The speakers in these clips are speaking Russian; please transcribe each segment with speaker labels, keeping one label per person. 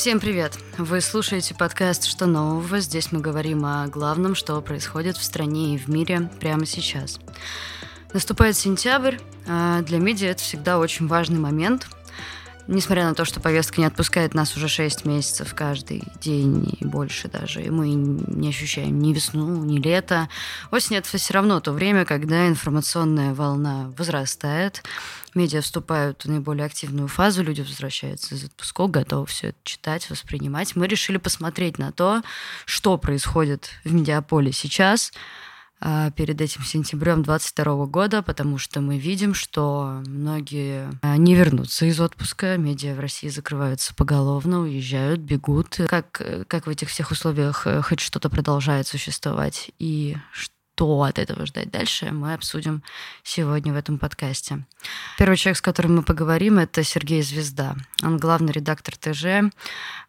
Speaker 1: Всем привет! Вы слушаете подкаст «Что нового?». Здесь мы говорим о главном, что происходит в стране и в мире прямо сейчас. Наступает сентябрь. А для медиа это всегда очень важный момент – Несмотря на то, что повестка не отпускает нас уже 6 месяцев каждый день и больше даже, и мы не ощущаем ни весну, ни лето, осень — это все равно то время, когда информационная волна возрастает, медиа вступают в наиболее активную фазу, люди возвращаются из отпусков, готовы все это читать, воспринимать. Мы решили посмотреть на то, что происходит в медиаполе сейчас — перед этим сентябрем 22 года, потому что мы видим, что многие а, не вернутся из отпуска, медиа в России закрываются поголовно, уезжают, бегут. Как, как в этих всех условиях э, хоть что-то продолжает существовать и что что от этого ждать дальше, мы обсудим сегодня в этом подкасте. Первый человек, с которым мы поговорим, это Сергей Звезда. Он главный редактор ТЖ.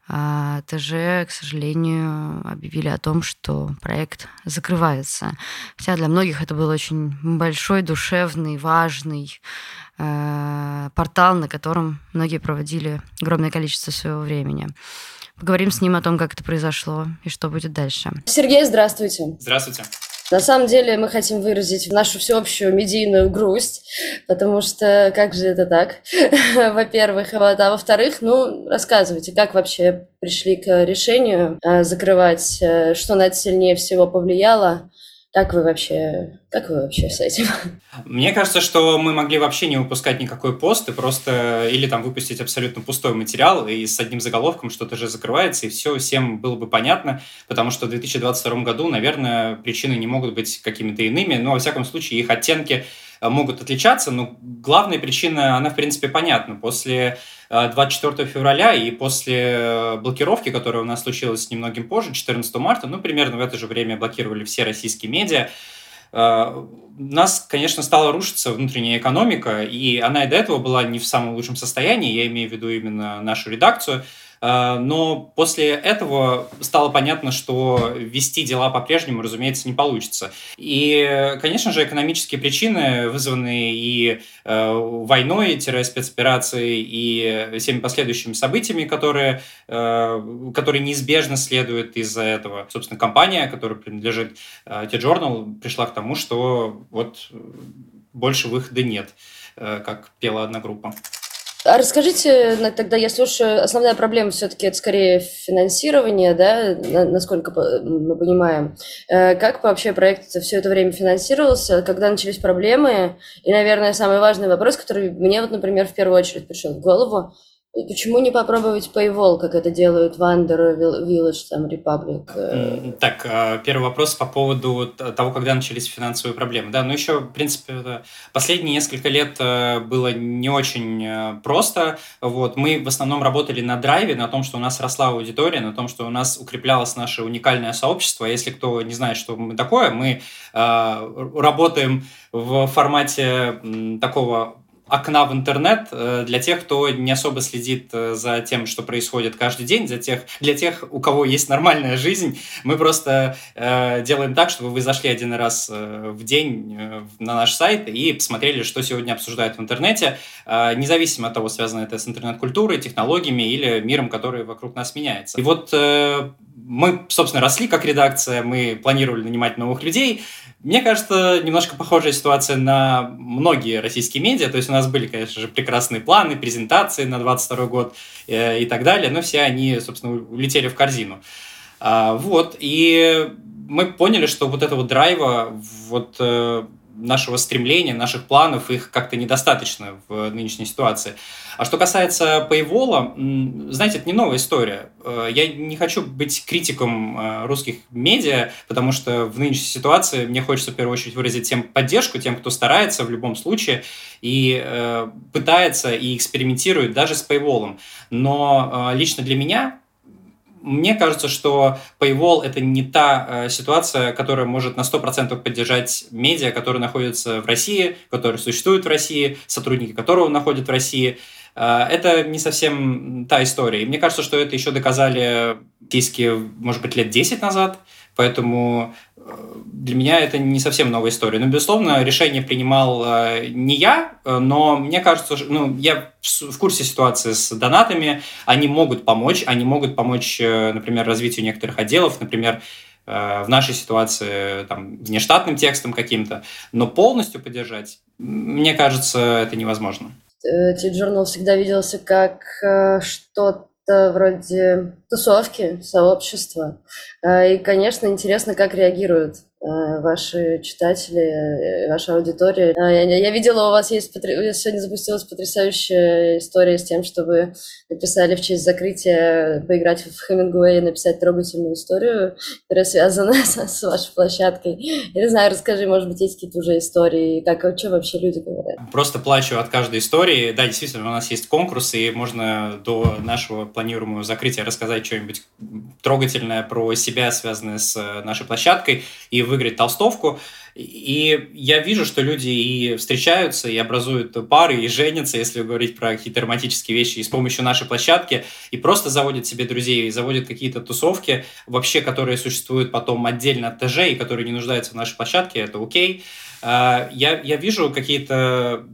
Speaker 1: А ТЖ, к сожалению, объявили о том, что проект закрывается. Хотя для многих это был очень большой, душевный, важный э, портал, на котором многие проводили огромное количество своего времени. Поговорим с ним о том, как это произошло и что будет дальше.
Speaker 2: Сергей, здравствуйте.
Speaker 3: Здравствуйте.
Speaker 2: На самом деле мы хотим выразить нашу всеобщую медийную грусть, потому что как же это так, во-первых, вот, а во-вторых, ну, рассказывайте, как вообще пришли к решению э, закрывать, э, что на это сильнее всего повлияло, как вы вообще, как вы вообще с этим?
Speaker 3: Мне кажется, что мы могли вообще не выпускать никакой пост и просто или там выпустить абсолютно пустой материал и с одним заголовком что-то же закрывается, и все всем было бы понятно, потому что в 2022 году, наверное, причины не могут быть какими-то иными, но во всяком случае их оттенки могут отличаться, но главная причина, она в принципе понятна. После 24 февраля и после э, блокировки, которая у нас случилась немногим позже, 14 марта, ну, примерно в это же время блокировали все российские медиа, э, у нас, конечно, стала рушиться внутренняя экономика, и она и до этого была не в самом лучшем состоянии, я имею в виду именно нашу редакцию, Э, но после этого стало понятно, что вести дела по-прежнему, разумеется, не получится. И, конечно же, экономические причины, вызванные и э, войной-спецоперацией, и всеми последующими событиями, которые, э, которые неизбежно следуют из-за этого. Собственно, компания, которая принадлежит T-Journal, пришла к тому, что вот больше выхода нет, как пела одна группа.
Speaker 2: А расскажите тогда, я слушаю, основная проблема все-таки это скорее финансирование, да, насколько мы понимаем. Э, как вообще проект все это время финансировался, когда начались проблемы? И, наверное, самый важный вопрос, который мне вот, например, в первую очередь пришел в голову, Почему не попробовать Paywall, как это делают Wander, Village, там, Republic?
Speaker 3: Так, а, первый вопрос по поводу того, когда начались финансовые проблемы. Да, ну еще, в принципе, последние несколько лет э, было не очень э, просто. Вот, мы в основном работали на драйве, на том, что у нас росла аудитория, на том, что у нас укреплялось наше уникальное сообщество. Если кто не знает, что мы такое, мы э, работаем в формате такого окна в интернет э, для тех, кто не особо следит э, за тем, что происходит каждый день, для тех, для тех у кого есть нормальная жизнь. Мы просто э, делаем так, чтобы вы зашли один раз в день на наш сайт и посмотрели, что сегодня обсуждают в интернете, независимо от того, связано это с интернет-культурой, технологиями или миром, который вокруг нас меняется. И вот мы, собственно, росли как редакция, мы планировали нанимать новых людей. Мне кажется, немножко похожая ситуация на многие российские медиа. То есть у нас были, конечно же, прекрасные планы, презентации на 22 год э, и так далее, но все они, собственно, улетели в корзину. А, вот, и мы поняли, что вот этого драйва, вот э, нашего стремления, наших планов, их как-то недостаточно в нынешней ситуации. А что касается Paywall, знаете, это не новая история. Э, я не хочу быть критиком э, русских медиа, потому что в нынешней ситуации мне хочется в первую очередь выразить тем поддержку, тем, кто старается в любом случае и э, пытается и экспериментирует даже с Paywall. Но лично для меня мне кажется, что Paywall — это не та э, ситуация, которая может на 100% поддержать медиа, которые находятся в России, которые существуют в России, сотрудники которого находят в России. Э, это не совсем та история. И мне кажется, что это еще доказали российские, может быть, лет 10 назад, Поэтому для меня это не совсем новая история. Но, безусловно, решение принимал э, не я, э, но мне кажется, ну, я в курсе ситуации с донатами. Они могут помочь, они могут помочь, э, например, развитию некоторых отделов, например, в нашей ситуации там, внештатным текстом каким-то, но полностью поддержать, мне кажется, это невозможно.
Speaker 2: T-Journal всегда виделся как что-то это вроде тусовки, сообщества. И, конечно, интересно, как реагируют Э, ваши читатели, э, ваша аудитория. А, я, я видела, у вас есть сегодня запустилась потрясающая история с тем, что вы написали в честь закрытия поиграть в Хемингуэй и написать трогательную историю, которая связана с, с вашей площадкой. Я не знаю, расскажи, может быть, есть какие-то уже истории, как что вообще люди говорят?
Speaker 3: Просто плачу от каждой истории. Да, действительно, у нас есть конкурс, и можно до нашего планируемого закрытия рассказать что-нибудь трогательное про себя, связанное с э, нашей площадкой. И выиграть толстовку. И я вижу, что люди и встречаются, и образуют пары, и женятся, если говорить про какие-то романтические вещи, и с помощью нашей площадки, и просто заводят себе друзей, и заводят какие-то тусовки, вообще, которые существуют потом отдельно от ТЖ, и которые не нуждаются в нашей площадке, это окей. А, я, я вижу какие-то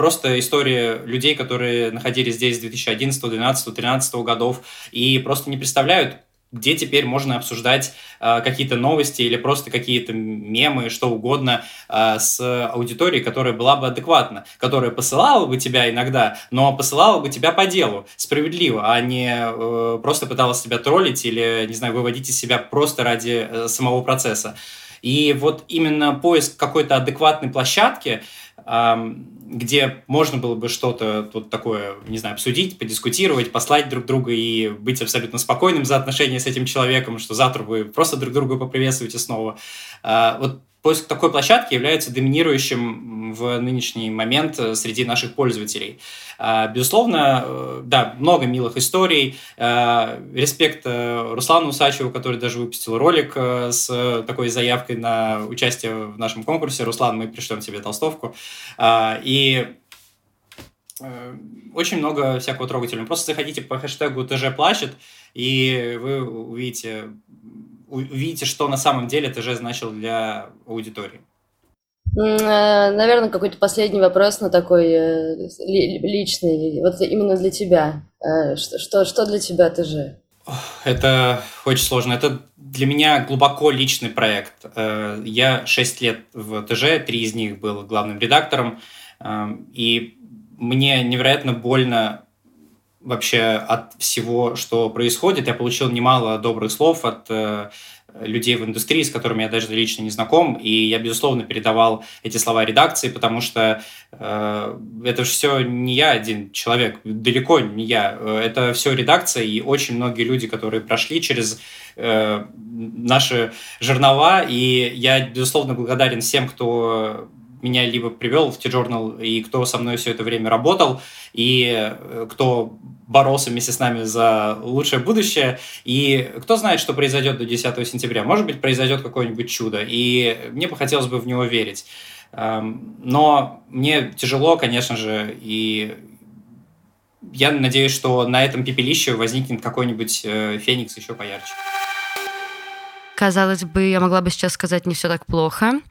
Speaker 3: просто истории людей, которые находились здесь с 2011, 2012, 2013 годов и просто не представляют, где теперь можно обсуждать э, какие-то новости или просто какие-то мемы, что угодно э, с аудиторией, которая была бы адекватна, которая посылала бы тебя иногда, но посылала бы тебя по делу, справедливо, а не э, просто пыталась тебя троллить или, не знаю, выводить из себя просто ради э, самого процесса. И вот именно поиск какой-то адекватной площадки, где можно было бы что-то тут такое, не знаю, обсудить, подискутировать, послать друг друга и быть абсолютно спокойным за отношения с этим человеком, что завтра вы просто друг друга поприветствуете снова. А, вот поиск такой площадки является доминирующим в нынешний момент э, среди наших пользователей. А, безусловно, э, да, много милых историй. А, респект э, Руслану Усачеву, который даже выпустил ролик с такой заявкой на участие в нашем конкурсе. Руслан, мы пришлем тебе толстовку. А, и очень много всякого трогательного. Просто заходите по хэштегу ТЖ плачет, и вы увидите увидите, что на самом деле ТЖ значил для аудитории?
Speaker 2: Э, Наверное, какой-то последний вопрос, но такой э, личный. Вот именно для тебя. Э, что, что, что для тебя ТЖ?
Speaker 3: Это очень сложно. Это для меня глубоко личный проект. Я 6 лет в ТЖ, три из них был главным редактором, и мне невероятно больно вообще от всего, что происходит. Я получил немало добрых слов от э, людей в индустрии, с которыми я даже лично не знаком, и я, безусловно, передавал эти слова редакции, потому что э, это все не я один человек, далеко не я, это все редакция, и очень многие люди, которые прошли через э, наши жернова, и я, безусловно, благодарен всем, кто меня либо привел в T-Journal, и кто со мной все это время работал, и э, кто боролся вместе с нами за лучшее будущее. И кто знает, что произойдет до 10 сентября. Может быть, произойдет какое-нибудь чудо. И мне бы хотелось бы в него верить. Эм, но мне тяжело, конечно же, и я надеюсь, что на этом пепелище возникнет какой-нибудь э, феникс еще поярче.
Speaker 1: Казалось бы, я могла бы сейчас сказать не все так плохо,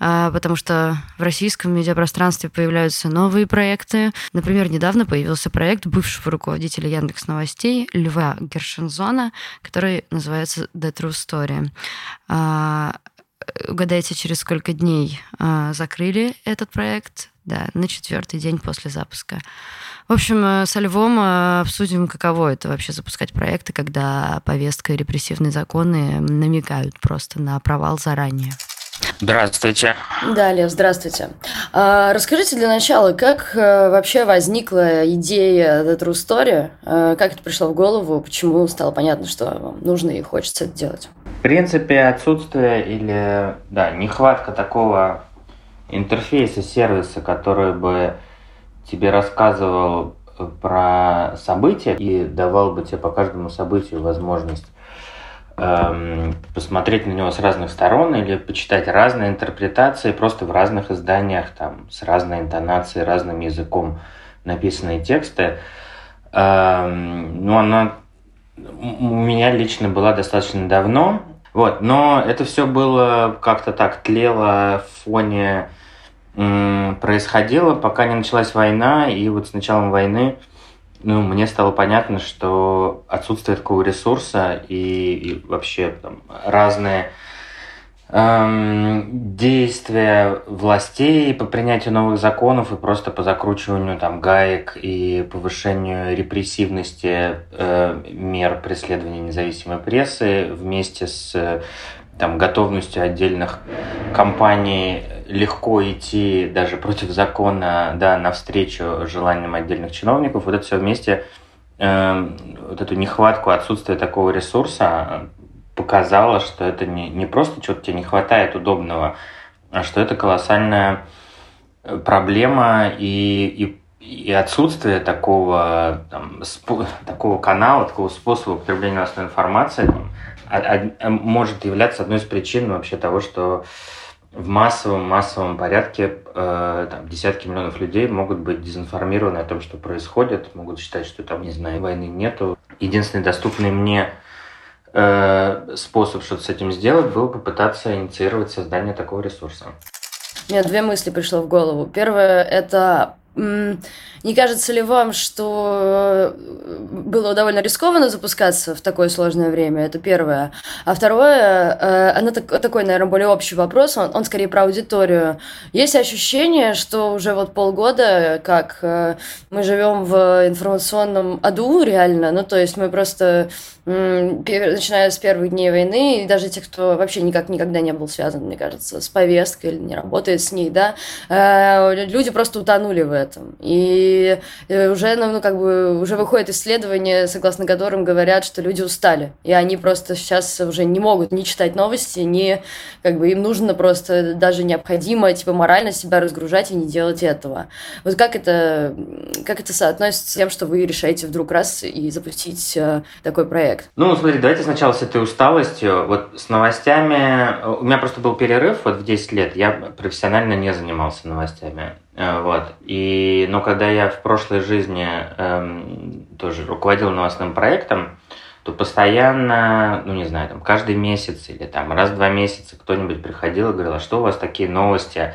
Speaker 1: а, потому что в российском медиапространстве появляются новые проекты. Например, недавно появился проект бывшего руководителя Яндекс Новостей Льва Гершензона, который называется The True Story. А, угадайте, через сколько дней а, закрыли этот проект? Да, на четвертый день после запуска. В общем, э, со Львом э, обсудим, каково это вообще запускать проекты, когда повестка и репрессивные законы намекают просто на провал заранее.
Speaker 4: Здравствуйте.
Speaker 2: Да, Лев, здравствуйте. А, расскажите для начала, как э, вообще возникла идея The True Story? Как это пришло в голову? Почему стало понятно, что вам нужно и хочется это делать?
Speaker 4: В принципе, отсутствие или да, нехватка такого интерфейса, сервиса, который бы тебе рассказывал э, про события и давал бы тебе по каждому событию возможность эм, посмотреть на него с разных сторон или почитать разные интерпретации просто в разных изданиях, там, с разной интонацией, разным языком написанные тексты. Эм, ну, она у меня лично была достаточно давно. Вот, но это все было как-то так тлело в фоне происходило, пока не началась война, и вот с началом войны ну, мне стало понятно, что отсутствие такого ресурса и, и вообще там, разные эм, действия властей по принятию новых законов и просто по закручиванию там гаек и повышению репрессивности э, мер преследования независимой прессы вместе с там, готовностью отдельных компаний легко идти даже против закона, да, навстречу желаниям отдельных чиновников, вот это все вместе, э, вот эту нехватку, отсутствие такого ресурса показало, что это не, не просто что-то тебе не хватает удобного, а что это колоссальная проблема и, и, и отсутствие такого, там, спо, такого канала, такого способа потребления новостной информации там, может являться одной из причин вообще того, что в массовом массовом порядке э, там, десятки миллионов людей могут быть дезинформированы о том, что происходит, могут считать, что там, не знаю, войны нету. Единственный доступный мне э, способ что-то с этим сделать был попытаться инициировать создание такого ресурса.
Speaker 2: Мне две мысли пришло в голову. Первое – это не кажется ли вам, что э, было довольно рискованно запускаться в такое сложное время? Это первое. А второе, э, оно так, такой, наверное, более общий вопрос, он, он скорее про аудиторию. Есть ощущение, что уже вот полгода, как э, мы живем в информационном аду реально, ну то есть мы просто начиная с первых дней войны, и даже те, кто вообще никак никогда не был связан, мне кажется, с повесткой или не работает с ней, да, люди просто утонули в этом. И э, уже, ну, как бы, уже выходит исследование, согласно которым говорят, что люди устали. И они просто сейчас уже не могут ни читать новости, ни, как бы, им нужно просто даже необходимо, типа, морально себя разгружать и не делать этого. Вот как это, как это соотносится с тем, что вы решаете вдруг раз и запустить э, такой проект?
Speaker 4: Ну, смотри, давайте сначала с этой усталостью. Вот с новостями... У меня просто был перерыв вот в 10 лет. Я профессионально не занимался новостями. Э, вот. И, но когда я в прошлой жизни эм, тоже руководил новостным проектом, то постоянно, ну не знаю, там каждый месяц или там раз в два месяца кто-нибудь приходил и говорил, а что у вас такие новости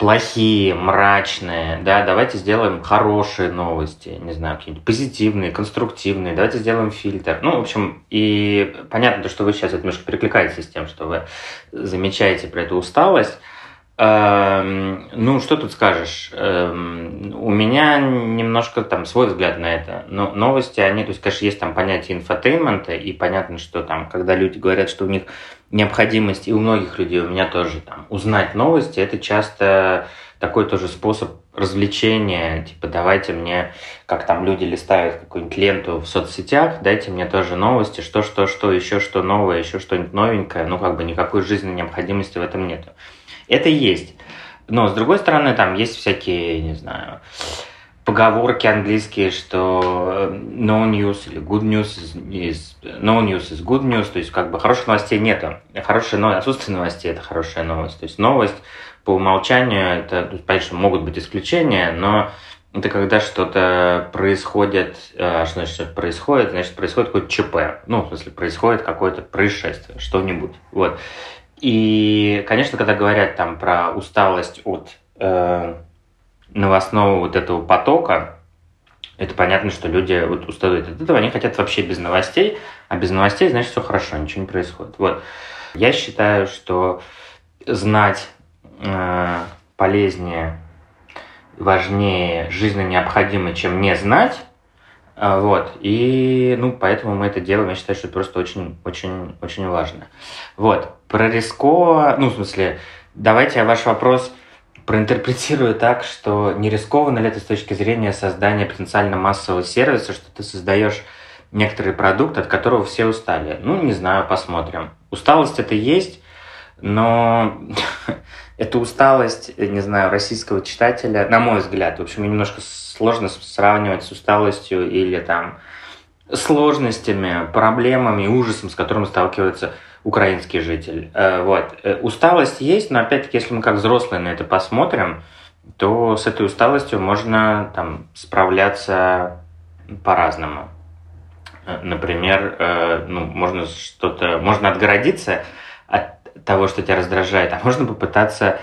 Speaker 4: плохие, мрачные, да, давайте сделаем хорошие новости, не знаю, какие-нибудь позитивные, конструктивные, давайте сделаем фильтр. Ну, в общем, и понятно, то, что вы сейчас это немножко перекликаетесь с тем, что вы замечаете про эту усталость, ну, что тут скажешь? Эм, у меня немножко там свой взгляд на это. Но новости, они, то есть, конечно, есть там понятие infotainment а, и понятно, что там, когда люди говорят, что у них необходимость, и у многих людей, у меня тоже там, узнать новости, это часто такой тоже способ развлечения, типа давайте мне, как там люди листают какую-нибудь ленту в соцсетях, дайте мне тоже новости, что, что, что, еще что новое, еще что-нибудь новенькое, ну как бы никакой жизненной необходимости в этом нету. Это есть. Но, с другой стороны, там есть всякие, не знаю, поговорки английские, что э, no news или good news is, no news is good news, то есть как бы хороших новостей нету. Хорошие новости, отсутствие новостей – это хорошая новость. То есть новость по умолчанию, это, конечно, могут быть исключения, но это когда что-то происходит, а что значит что-то происходит, значит происходит какое-то ЧП, ну, в смысле, происходит какое-то происшествие, что-нибудь, вот. И, конечно, когда говорят там про усталость от э, новостного вот этого потока, это понятно, что люди вот устают от этого, они хотят вообще без новостей, а без новостей, значит, все хорошо, ничего не происходит. Вот. Я считаю, что знать э, полезнее, важнее, жизненно необходимо, чем не знать, вот. И, ну, поэтому мы это делаем. Я считаю, что это просто очень, очень, очень важно. Вот. Про риско, ну, в смысле, давайте я ваш вопрос проинтерпретирую так, что не рискованно ли это с точки зрения создания потенциально массового сервиса, что ты создаешь некоторый продукт, от которого все устали. Ну, не знаю, посмотрим. Усталость это есть, но эта усталость, не знаю, российского читателя, на мой взгляд, в общем, немножко сложно сравнивать с усталостью или там сложностями, проблемами, ужасом, с которым сталкивается украинский житель. Э, вот. Э, усталость есть, но опять-таки, если мы как взрослые на это посмотрим, то с этой усталостью можно там справляться по-разному. Например, э, ну, можно что-то, можно отгородиться от того, что тебя раздражает, а можно попытаться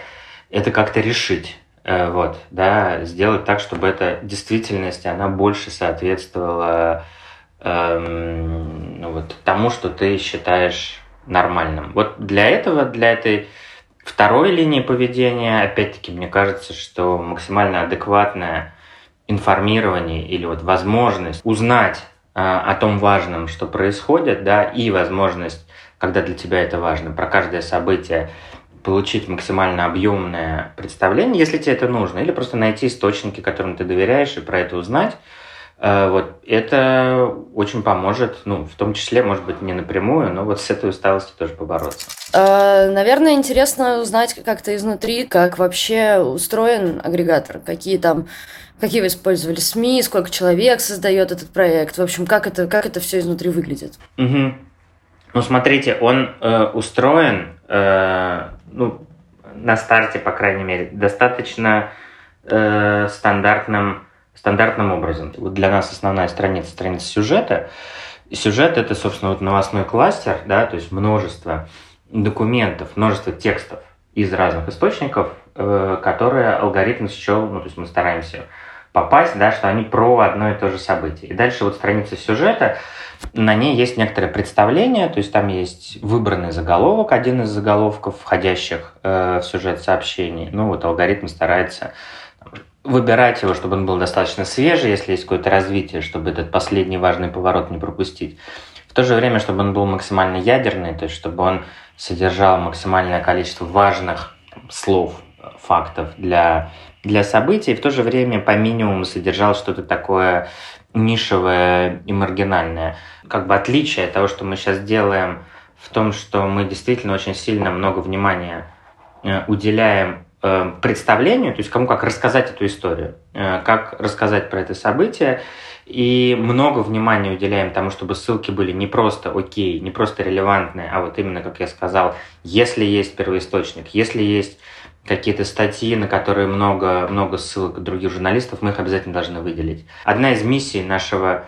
Speaker 4: это как-то решить. Э, вот, да, сделать так, чтобы эта действительность, она больше соответствовала эм, ну, вот, тому, что ты считаешь нормальным. Вот для этого, для этой второй линии поведения, опять-таки, мне кажется, что максимально адекватное информирование или вот возможность узнать э, о том важном, что происходит, да, и возможность, когда для тебя это важно, про каждое событие получить максимально объемное представление, если тебе это нужно, или просто найти источники, которым ты доверяешь, и про это узнать. Э, вот это очень поможет, ну, в том числе, может быть, не напрямую, но вот с этой усталостью тоже побороться.
Speaker 2: Э, наверное, интересно узнать как-то изнутри, как вообще устроен агрегатор, какие там какие вы использовали СМИ, сколько человек создает этот проект, в общем, как это, как это все изнутри выглядит?
Speaker 4: Угу. Ну, смотрите, он э, устроен, э, ну, на старте, по крайней мере, достаточно э, стандартным, стандартным образом. Вот для нас основная страница, страница сюжета. Сюжет – это, собственно, вот новостной кластер, да, то есть множество документов, множество текстов из разных источников, э, которые алгоритм счел, ну, то есть мы стараемся попасть, да, что они про одно и то же событие. И дальше вот страница сюжета – на ней есть некоторое представление, то есть там есть выбранный заголовок, один из заголовков, входящих э, в сюжет сообщений. Ну вот алгоритм старается выбирать его, чтобы он был достаточно свежий, если есть какое-то развитие, чтобы этот последний важный поворот не пропустить. В то же время, чтобы он был максимально ядерный, то есть чтобы он содержал максимальное количество важных слов, фактов для, для событий, и в то же время по минимуму содержал что-то такое нишевое и маргинальное. Как бы отличие от того, что мы сейчас делаем, в том, что мы действительно очень сильно много внимания э, уделяем э, представлению, то есть кому как рассказать эту историю, э, как рассказать про это событие, и много внимания уделяем тому, чтобы ссылки были не просто окей, не просто релевантные, а вот именно, как я сказал, если есть первоисточник, если есть какие-то статьи, на которые много, много ссылок других журналистов, мы их обязательно должны выделить. Одна из миссий нашего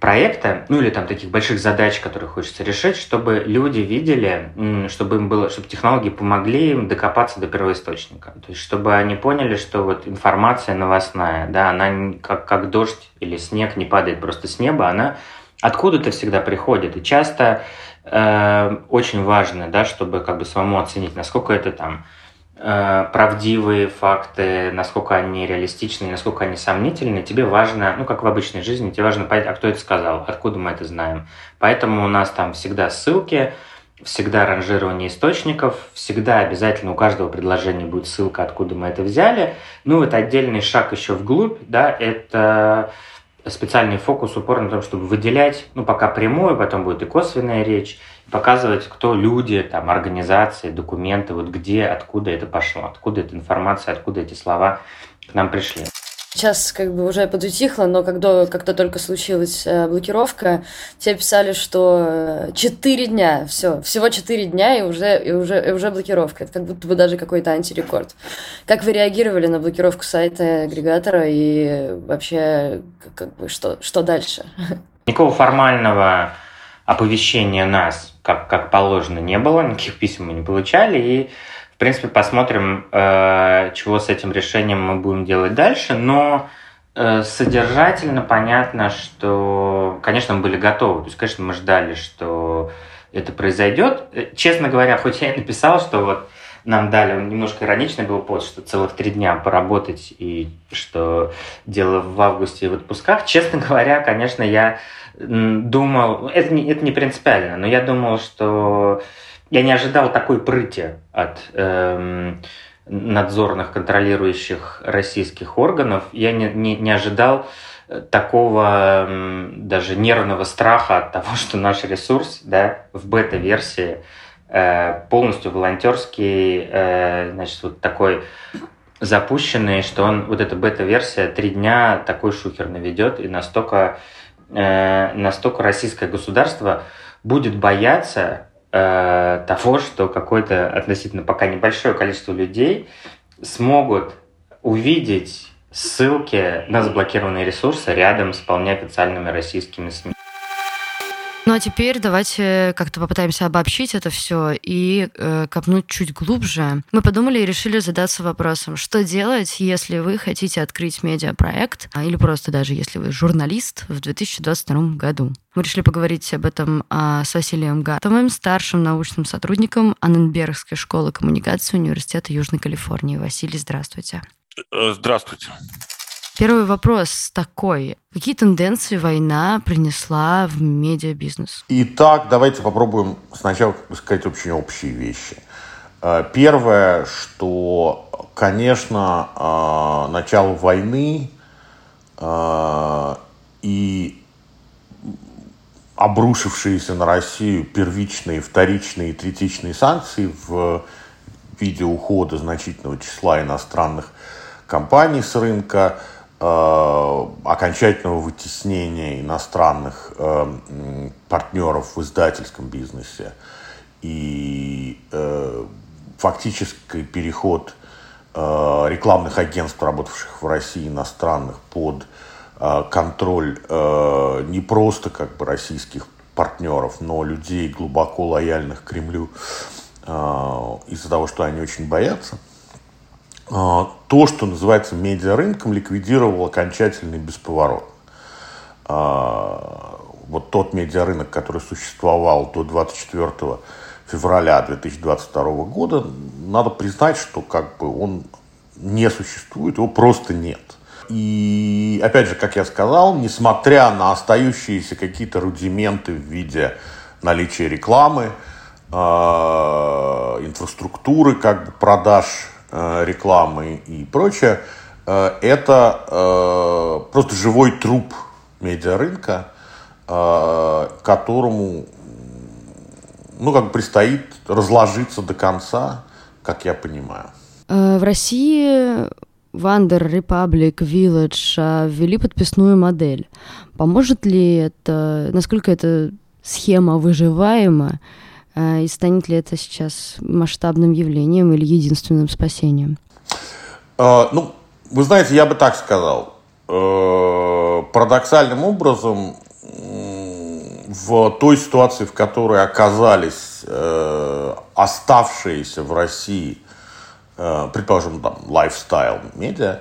Speaker 4: проекта, ну или там таких больших задач, которые хочется решить, чтобы люди видели, чтобы им было, чтобы технологии помогли им докопаться до первоисточника. То есть, чтобы они поняли, что вот информация новостная, да, она как, как дождь или снег не падает просто с неба, она откуда-то всегда приходит. И часто э, очень важно, да, чтобы как бы самому оценить, насколько это там правдивые факты, насколько они реалистичны, насколько они сомнительны, тебе важно, ну, как в обычной жизни, тебе важно понять, а кто это сказал, откуда мы это знаем. Поэтому у нас там всегда ссылки, всегда ранжирование источников, всегда обязательно у каждого предложения будет ссылка, откуда мы это взяли. Ну, вот отдельный шаг еще вглубь, да, это специальный фокус, упор на том, чтобы выделять, ну, пока прямую, потом будет и косвенная речь, показывать, кто люди, там, организации, документы, вот где, откуда это пошло, откуда эта информация, откуда эти слова к нам пришли.
Speaker 2: Сейчас как бы уже подутихло, но когда, когда только случилась э, блокировка, все писали, что 4 э, дня, все, всего 4 дня и уже, и уже, и уже блокировка. Это как будто бы даже какой-то антирекорд. Как вы реагировали на блокировку сайта агрегатора и вообще как бы, что, что дальше?
Speaker 4: Никакого формального оповещения нас, как, как положено, не было, никаких писем мы не получали, и, в принципе, посмотрим, э, чего с этим решением мы будем делать дальше, но э, содержательно понятно, что, конечно, мы были готовы, то есть, конечно, мы ждали, что это произойдет. Э, честно говоря, хоть я и написал, что вот нам дали, немножко ироничный был пост, что целых три дня поработать и что дело в августе в отпусках. Честно говоря, конечно, я думал, это не, это не принципиально, но я думал, что я не ожидал такой прыти от эм, надзорных, контролирующих российских органов. Я не, не, не ожидал э, такого эм, даже нервного страха от того, что наш ресурс да, в бета-версии полностью волонтерский, э, значит, вот такой запущенный, что он, вот эта бета-версия три дня такой шухер наведет и настолько э, настолько российское государство будет бояться э, того, что какое-то относительно пока небольшое количество людей смогут увидеть ссылки на заблокированные ресурсы рядом с вполне официальными российскими СМИ.
Speaker 1: Ну а теперь давайте как-то попытаемся обобщить это все и э, копнуть чуть глубже. Мы подумали и решили задаться вопросом, что делать, если вы хотите открыть медиапроект, а, или просто даже если вы журналист в 2022 году. Мы решили поговорить об этом а, с Василием Гатовым, старшим научным сотрудником Анненбергской школы коммуникации Университета Южной Калифорнии. Василий, здравствуйте.
Speaker 5: Э, здравствуйте.
Speaker 1: Первый вопрос такой. Какие тенденции война принесла в медиабизнес?
Speaker 5: Итак, давайте попробуем сначала сказать очень общие вещи. Э, первое, что, конечно, э, начало войны э, и обрушившиеся на Россию первичные, вторичные и третичные санкции в виде ухода значительного числа иностранных компаний с рынка – окончательного вытеснения иностранных э, партнеров в издательском бизнесе. И э, фактический переход э, рекламных агентств, работавших в России иностранных, под э, контроль э, не просто как бы российских партнеров, но людей глубоко лояльных Кремлю э, из-за того, что они очень боятся – то, что называется медиарынком, ликвидировал окончательно и бесповоротно. А, вот тот медиарынок, который существовал до 24 февраля 2022 года, надо признать, что как бы он не существует, его просто нет. И опять же, как я сказал, несмотря на остающиеся какие-то рудименты в виде наличия рекламы, э, инфраструктуры, как бы продаж рекламы и прочее, э, это э, просто живой труп медиарынка, которому ну, как предстоит разложиться до конца, как я понимаю.
Speaker 1: В России Вандер, Republic, Village ввели подписную модель. Поможет ли это, насколько эта схема выживаема и станет ли это сейчас масштабным явлением или единственным спасением?
Speaker 5: А, ну, вы знаете, я бы так сказал. Э, парадоксальным образом в той ситуации, в которой оказались э, оставшиеся в России, э, предположим, там, лайфстайл медиа,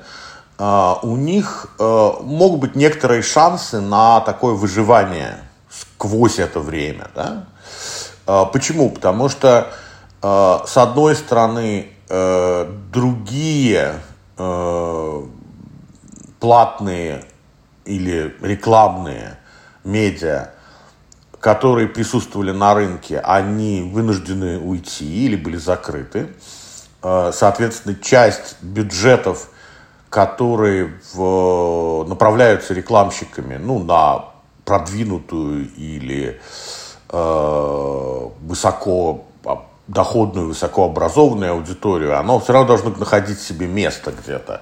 Speaker 5: у них могут быть некоторые шансы на такое выживание сквозь это время. Да? А, почему? Потому что, а, с одной стороны, э, другие э, платные или рекламные медиа, которые присутствовали на рынке, они вынуждены уйти или были закрыты. А, соответственно, часть бюджетов, которые в, направляются рекламщиками ну, на продвинутую или Э, высоко доходную, высокообразованную аудиторию, оно все равно должно находить себе место где-то.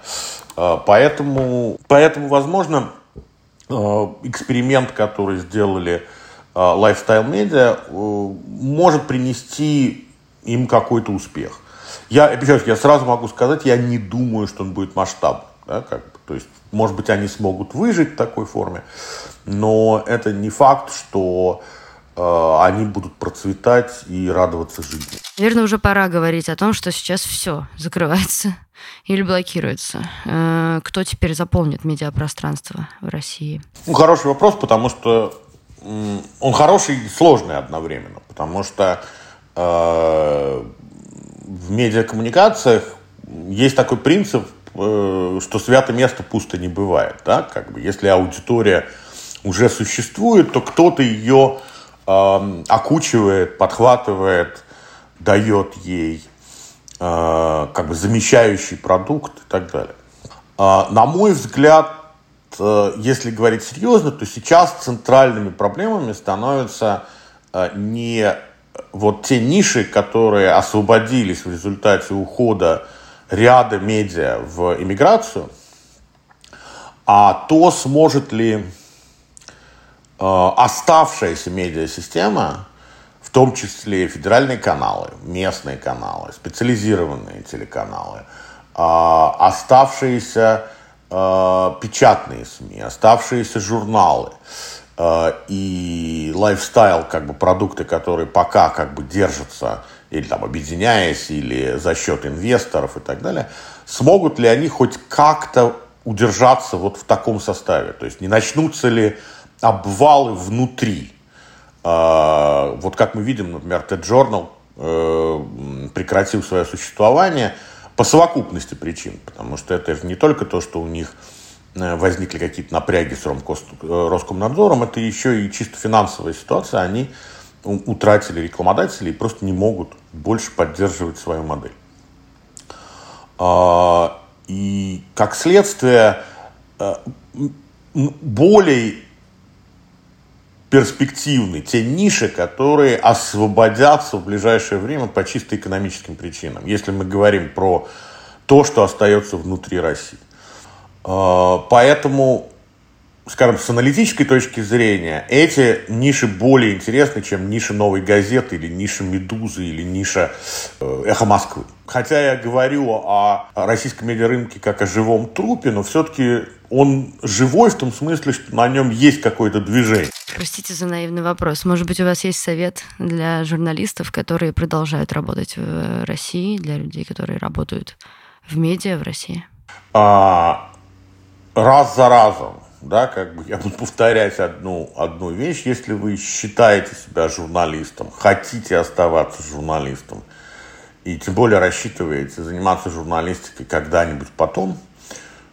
Speaker 5: Э, поэтому, поэтому, возможно, э, эксперимент, который сделали Lifestyle Media, может принести им какой-то успех. Я, я сразу могу сказать, я не думаю, что он будет масштабным. Да, как бы. То есть, может быть, они смогут выжить в такой форме, но это не факт, что Э, они будут процветать и радоваться жизни.
Speaker 1: Наверное, уже пора говорить о том, что сейчас все закрывается или блокируется. Э, кто теперь заполнит медиапространство в России?
Speaker 5: Ну, хороший вопрос, потому что он хороший и сложный одновременно, потому что э, в медиакоммуникациях есть такой принцип, э, что святое место пусто не бывает. Да? Как бы, если аудитория уже существует, то кто-то ее окучивает, подхватывает, дает ей э, как бы замещающий продукт и так далее. Э, на мой взгляд, э, если говорить серьезно, то сейчас центральными проблемами становятся э, не вот те ниши, которые освободились в результате ухода ряда медиа в иммиграцию, а то, сможет ли оставшаяся медиасистема, в том числе федеральные каналы, местные каналы, специализированные телеканалы, э, оставшиеся э, печатные СМИ, оставшиеся журналы, э, и лайфстайл, как бы продукты, которые пока как бы держатся или там объединяясь, или за счет инвесторов и так далее, смогут ли они хоть как-то удержаться вот в таком составе? То есть не начнутся ли обвалы внутри? Э, вот как мы видим, например, TED Journal э, прекратил свое существование по совокупности причин, потому что это же не только то, что у них Э, возникли какие-то напряги с э, Роскомнадзором, это еще и чисто финансовая ситуация. Они утратили рекламодателей и просто не могут больше поддерживать свою модель. А, и как следствие, более перспективны те ниши, которые освободятся в ближайшее время по чисто экономическим причинам. Если мы говорим про то, что остается внутри России. А, поэтому, скажем, с аналитической точки зрения, эти ниши более интересны, чем ниша «Новой газеты» или ниша «Медузы» или ниша э, «Эхо Москвы». Хотя я говорю о российском медиарынке как о живом трупе, но все-таки он живой в том смысле, что на нем есть какое-то движение.
Speaker 1: Простите за наивный вопрос. Может быть, у вас есть совет для журналистов, которые продолжают работать в России, для людей, которые работают в медиа в России?
Speaker 5: А, раз за разом, да, как бы я буду повторять одну, одну вещь, если вы считаете себя журналистом, хотите оставаться журналистом, и тем более рассчитываете заниматься журналистикой когда-нибудь потом,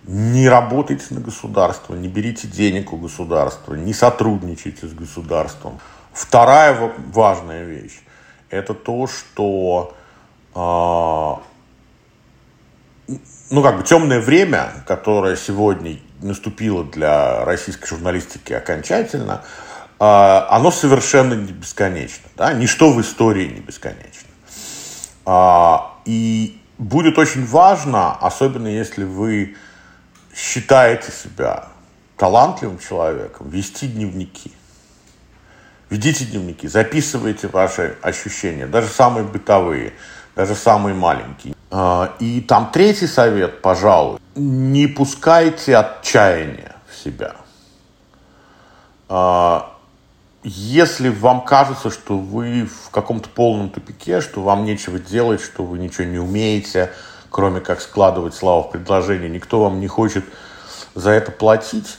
Speaker 5: не работайте на государство, не берите денег у государства, не сотрудничайте с государством. Вторая важная вещь – это то, что э, ну, как бы темное время, которое сегодня наступило для российской журналистики окончательно, а, оно совершенно не бесконечно. Да? Ничто в истории не бесконечно. А, и будет очень важно, особенно если вы считаете себя талантливым человеком, вести дневники. Ведите дневники, записывайте ваши ощущения, даже самые бытовые, даже самые маленькие. А, и там третий совет, пожалуй, не пускайте отчаяния в себя. Если вам кажется, что вы в каком-то полном тупике, что вам нечего делать, что вы ничего не умеете, кроме как складывать слова в предложение, никто вам не хочет за это платить,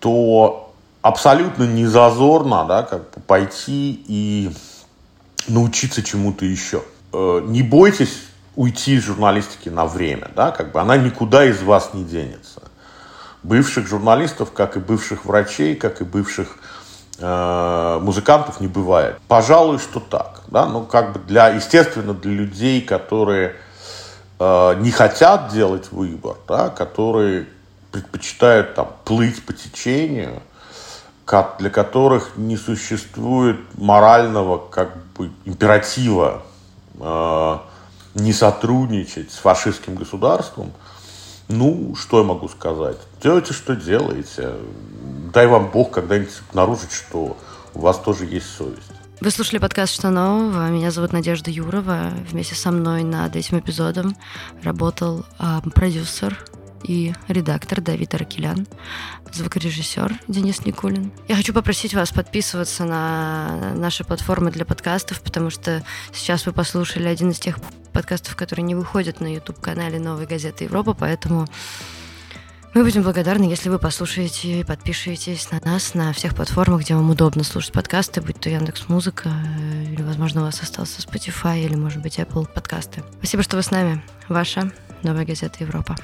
Speaker 5: то абсолютно не зазорно да, как бы пойти и научиться чему-то еще. Э, не бойтесь уйти из журналистики на время, да, как бы она никуда из вас не денется. Бывших журналистов, как и бывших врачей, как и бывших музыкантов не бывает. Пожалуй, что так, да, ну как бы для, естественно, для людей, которые э, не хотят делать выбор, да, которые предпочитают там плыть по течению, для которых не существует морального как бы императива э, не сотрудничать с фашистским государством, ну, что я могу сказать? Делайте, что делаете. Дай вам Бог когда-нибудь обнаружить, что у вас тоже есть совесть.
Speaker 1: Вы слушали подкаст «Что нового?». Меня зовут Надежда Юрова. Вместе со мной над этим эпизодом работал э, продюсер и редактор Давид Аркелян, звукорежиссер Денис Никулин. Я хочу попросить вас подписываться на наши платформы для подкастов, потому что сейчас вы послушали один из тех подкастов, которые не выходят на YouTube-канале «Новой газеты Европа», поэтому мы будем благодарны, если вы послушаете и подпишитесь на нас на всех платформах, где вам удобно слушать подкасты, будь то Яндекс Музыка, э, или, возможно, у вас остался Spotify, или, может быть, Apple подкасты. Спасибо, что вы с нами. Ваша Новая газета Европа.